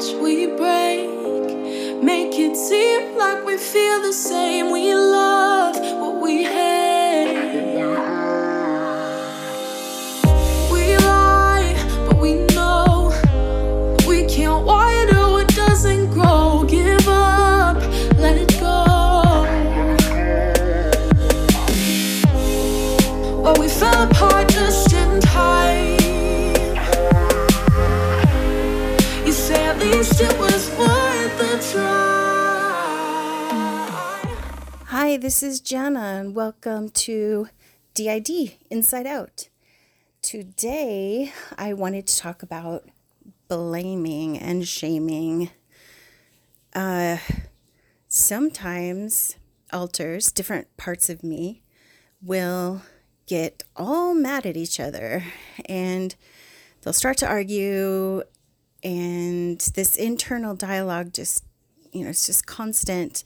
watch we break. Make it seem like we feel the same. We this is Jana, and welcome to DID Inside Out. Today, I wanted to talk about blaming and shaming. Uh, sometimes alters, different parts of me, will get all mad at each other and they'll start to argue, and this internal dialogue just, you know, it's just constant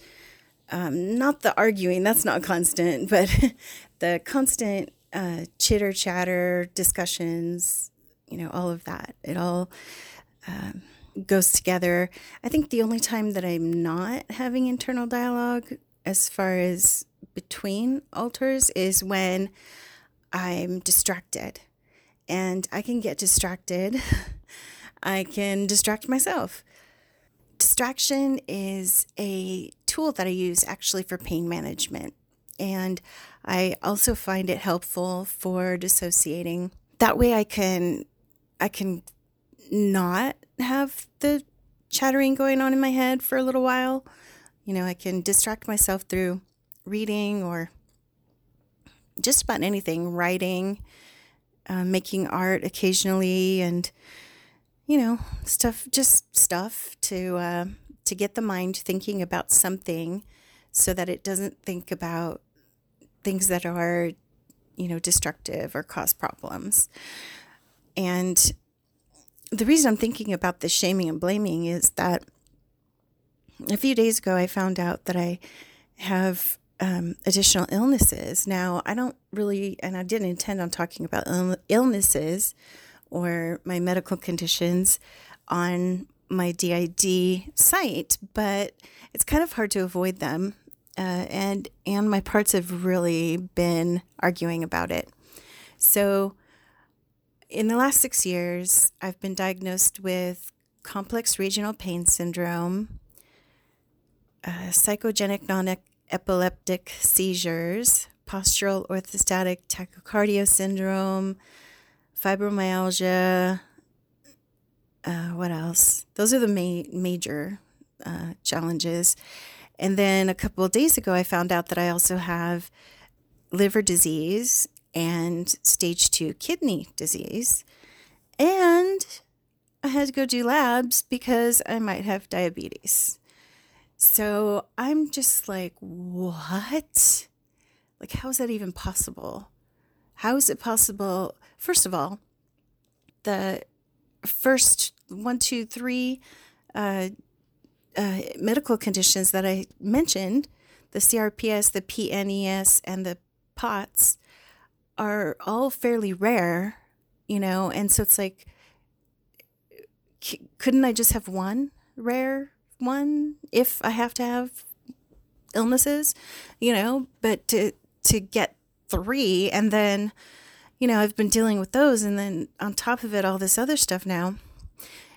um, not the arguing, that's not constant, but the constant uh, chitter chatter, discussions, you know, all of that. It all um, goes together. I think the only time that I'm not having internal dialogue as far as between alters is when I'm distracted. And I can get distracted. I can distract myself distraction is a tool that I use actually for pain management. And I also find it helpful for dissociating. That way I can I can not have the chattering going on in my head for a little while. You know, I can distract myself through reading or just about anything, writing, uh, making art occasionally, and you know, stuff, just stuff to uh, to get the mind thinking about something, so that it doesn't think about things that are, you know, destructive or cause problems. And the reason I'm thinking about the shaming and blaming is that a few days ago I found out that I have um, additional illnesses. Now I don't really, and I didn't intend on talking about Ill- illnesses or my medical conditions on my DID site, but it's kind of hard to avoid them. Uh, and and my parts have really been arguing about it. So, in the last six years, I've been diagnosed with complex regional pain syndrome, uh, psychogenic non-epileptic seizures, postural orthostatic tachycardia syndrome, fibromyalgia. Uh, what else? Those are the ma- major uh, challenges. And then a couple of days ago, I found out that I also have liver disease and stage two kidney disease. And I had to go do labs because I might have diabetes. So I'm just like, what? Like, how is that even possible? How is it possible? First of all, the first one, two, three uh, uh, medical conditions that I mentioned the CRPS, the PNES, and the POTS are all fairly rare, you know, and so it's like, couldn't I just have one rare one if I have to have illnesses, you know? But to to get three, and then, you know, I've been dealing with those, and then on top of it, all this other stuff now.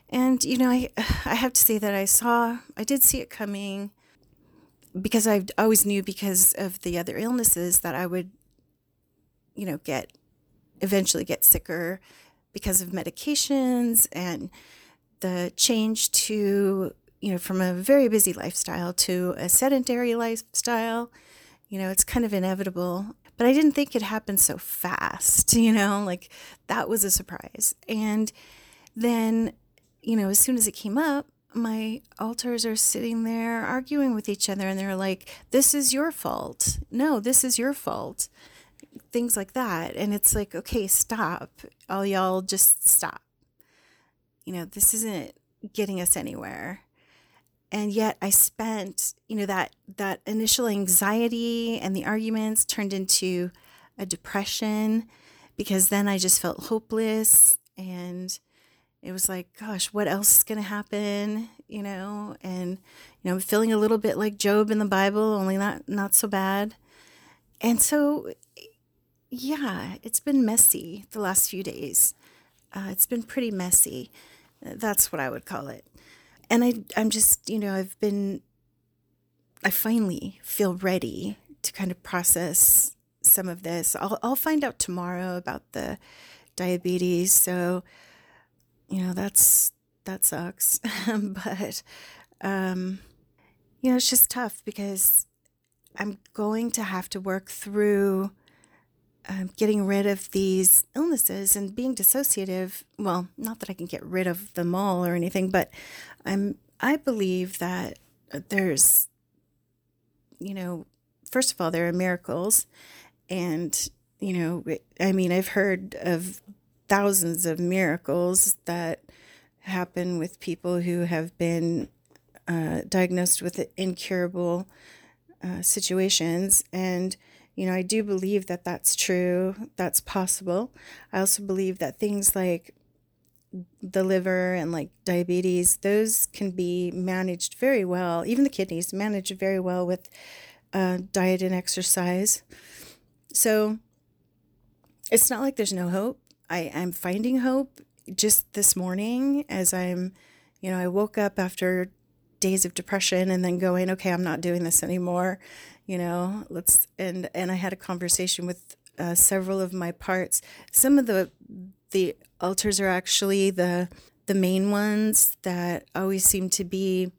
And you know, I I have to say that I saw, I did see it coming because I always knew because of the other illnesses that I would, you know, get eventually get sicker because of medications and the change to, you know, from a very busy lifestyle to a sedentary lifestyle. You know, it's kind of inevitable. But I didn't think it happened so fast, you know, like that was a surprise. And then, you know, as soon as it came up, my alters are sitting there arguing with each other and they're like, this is your fault. No, this is your fault. Things like that. And it's like, okay, stop. All y'all just stop. You know, this isn't getting us anywhere. And yet I spent, you know, that that initial anxiety and the arguments turned into a depression because then I just felt hopeless and it was like, gosh, what else is going to happen? You know, and, you know, I'm feeling a little bit like Job in the Bible, only not, not so bad. And so, yeah, it's been messy the last few days. Uh, it's been pretty messy. That's what I would call it. And I, I'm just, you know, I've been, I finally feel ready to kind of process some of this. I'll, I'll find out tomorrow about the diabetes. So, you know, that's, that sucks. but, um, you know, it's just tough because I'm going to have to work through um, getting rid of these illnesses and being dissociative. Well, not that I can get rid of them all or anything, but I'm I believe that there's, you know, first of all, there are miracles, and you know, I mean, I've heard of thousands of miracles that happen with people who have been uh, diagnosed with incurable uh, situations and you know, I do believe that that's true, that's possible. I also believe that things like the liver and like diabetes, those can be managed very well, even the kidneys managed very well with uh, diet and exercise. So it's not like there's no hope. I, I'm finding hope just this morning as I'm, you know, I woke up after days of depression and then going, okay, I'm not doing this anymore you know let's and and i had a conversation with uh, several of my parts. Some of the the alters are actually the the main ones that always seem to be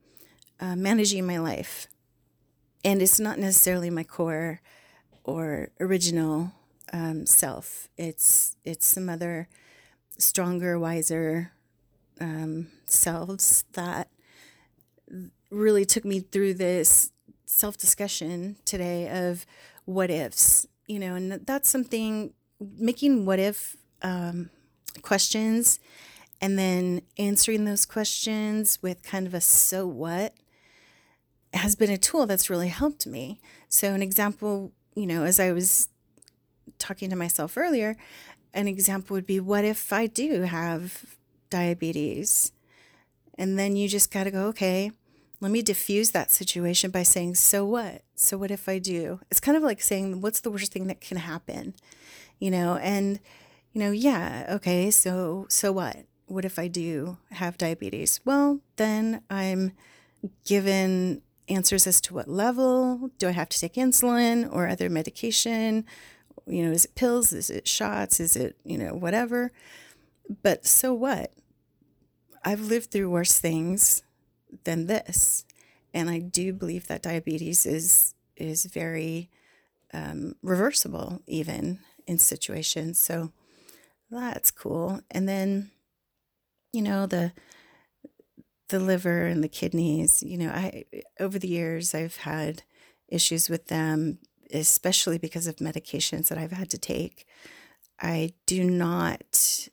uh, managing my life. And it's not necessarily my core or original um, self. It's it's some other stronger wiser um, selves that really took me through this self discussion today of what ifs, you know, and that's something making what if um, questions and then answering those questions with kind of a so what has been a tool that's really helped me. So, an example, you know, as I was talking to myself earlier, an example would be what if I do have diabetes? And then you just got to go, okay, let me diffuse that situation by saying, So what? So what if I do? It's kind of like saying, What's the worst thing that can happen? You know, and, you know, yeah, okay, so, so what? What if I do have diabetes? Well, then I'm given answers as to what level. Do I have to take insulin or other medication? You know, is it pills? Is it shots? Is it, you know, whatever? But so what? I've lived through worse things than this. And I do believe that diabetes is is very um, reversible, even in situations. So that's cool. And then, you know, the the liver and the kidneys. You know, I over the years I've had issues with them, especially because of medications that I've had to take. I do not,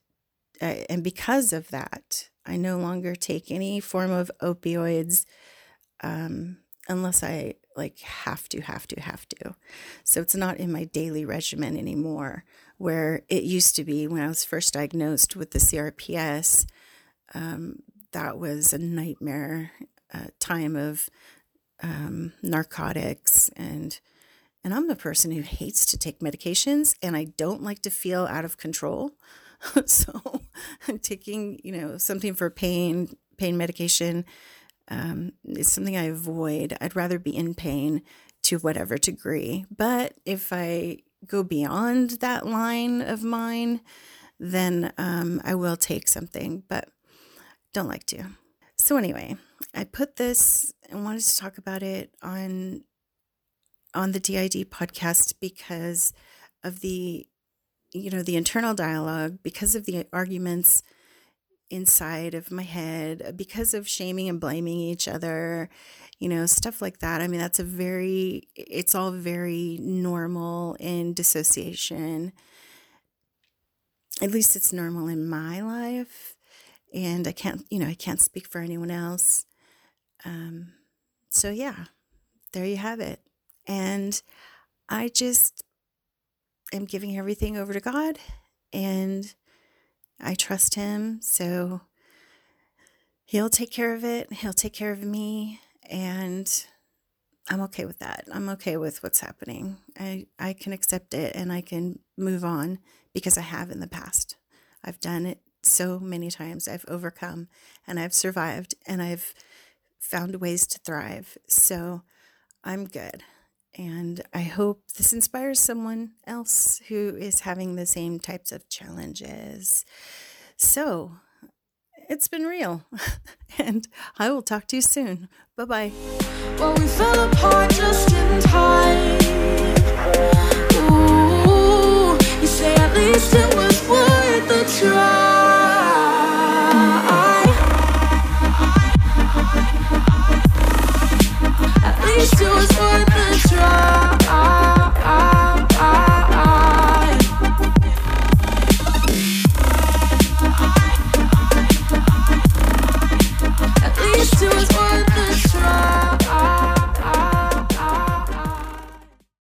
and because of that, I no longer take any form of opioids um, unless I like have to, have to, have to. So it's not in my daily regimen anymore, where it used to be when I was first diagnosed with the CRPS. Um, that was a nightmare uh, time of um, narcotics and and I'm the person who hates to take medications and I don't like to feel out of control. so taking, you know, something for pain, pain medication um, is something I avoid. I'd rather be in pain to whatever degree. But if I go beyond that line of mine, then um, I will take something, but don't like to. So anyway, I put this and wanted to talk about it on on the DID podcast because of the you know, the internal dialogue, because of the arguments inside of my head, because of shaming and blaming each other, you know, stuff like that. I mean, that's a very, it's all very normal in dissociation. At least it's normal in my life. And I can't, you know, I can't speak for anyone else. Um, so, yeah, there you have it. And I just am giving everything over to God and I trust Him. So He'll take care of it. He'll take care of me. And I'm okay with that. I'm okay with what's happening. I, I can accept it and I can move on because I have in the past. I've done it so many times. I've overcome and I've survived and I've found ways to thrive. So I'm good. And I hope this inspires someone else who is having the same types of challenges. So it's been real. and I will talk to you soon. Bye bye. Well, we fell apart just in time. Ooh, you say at least it was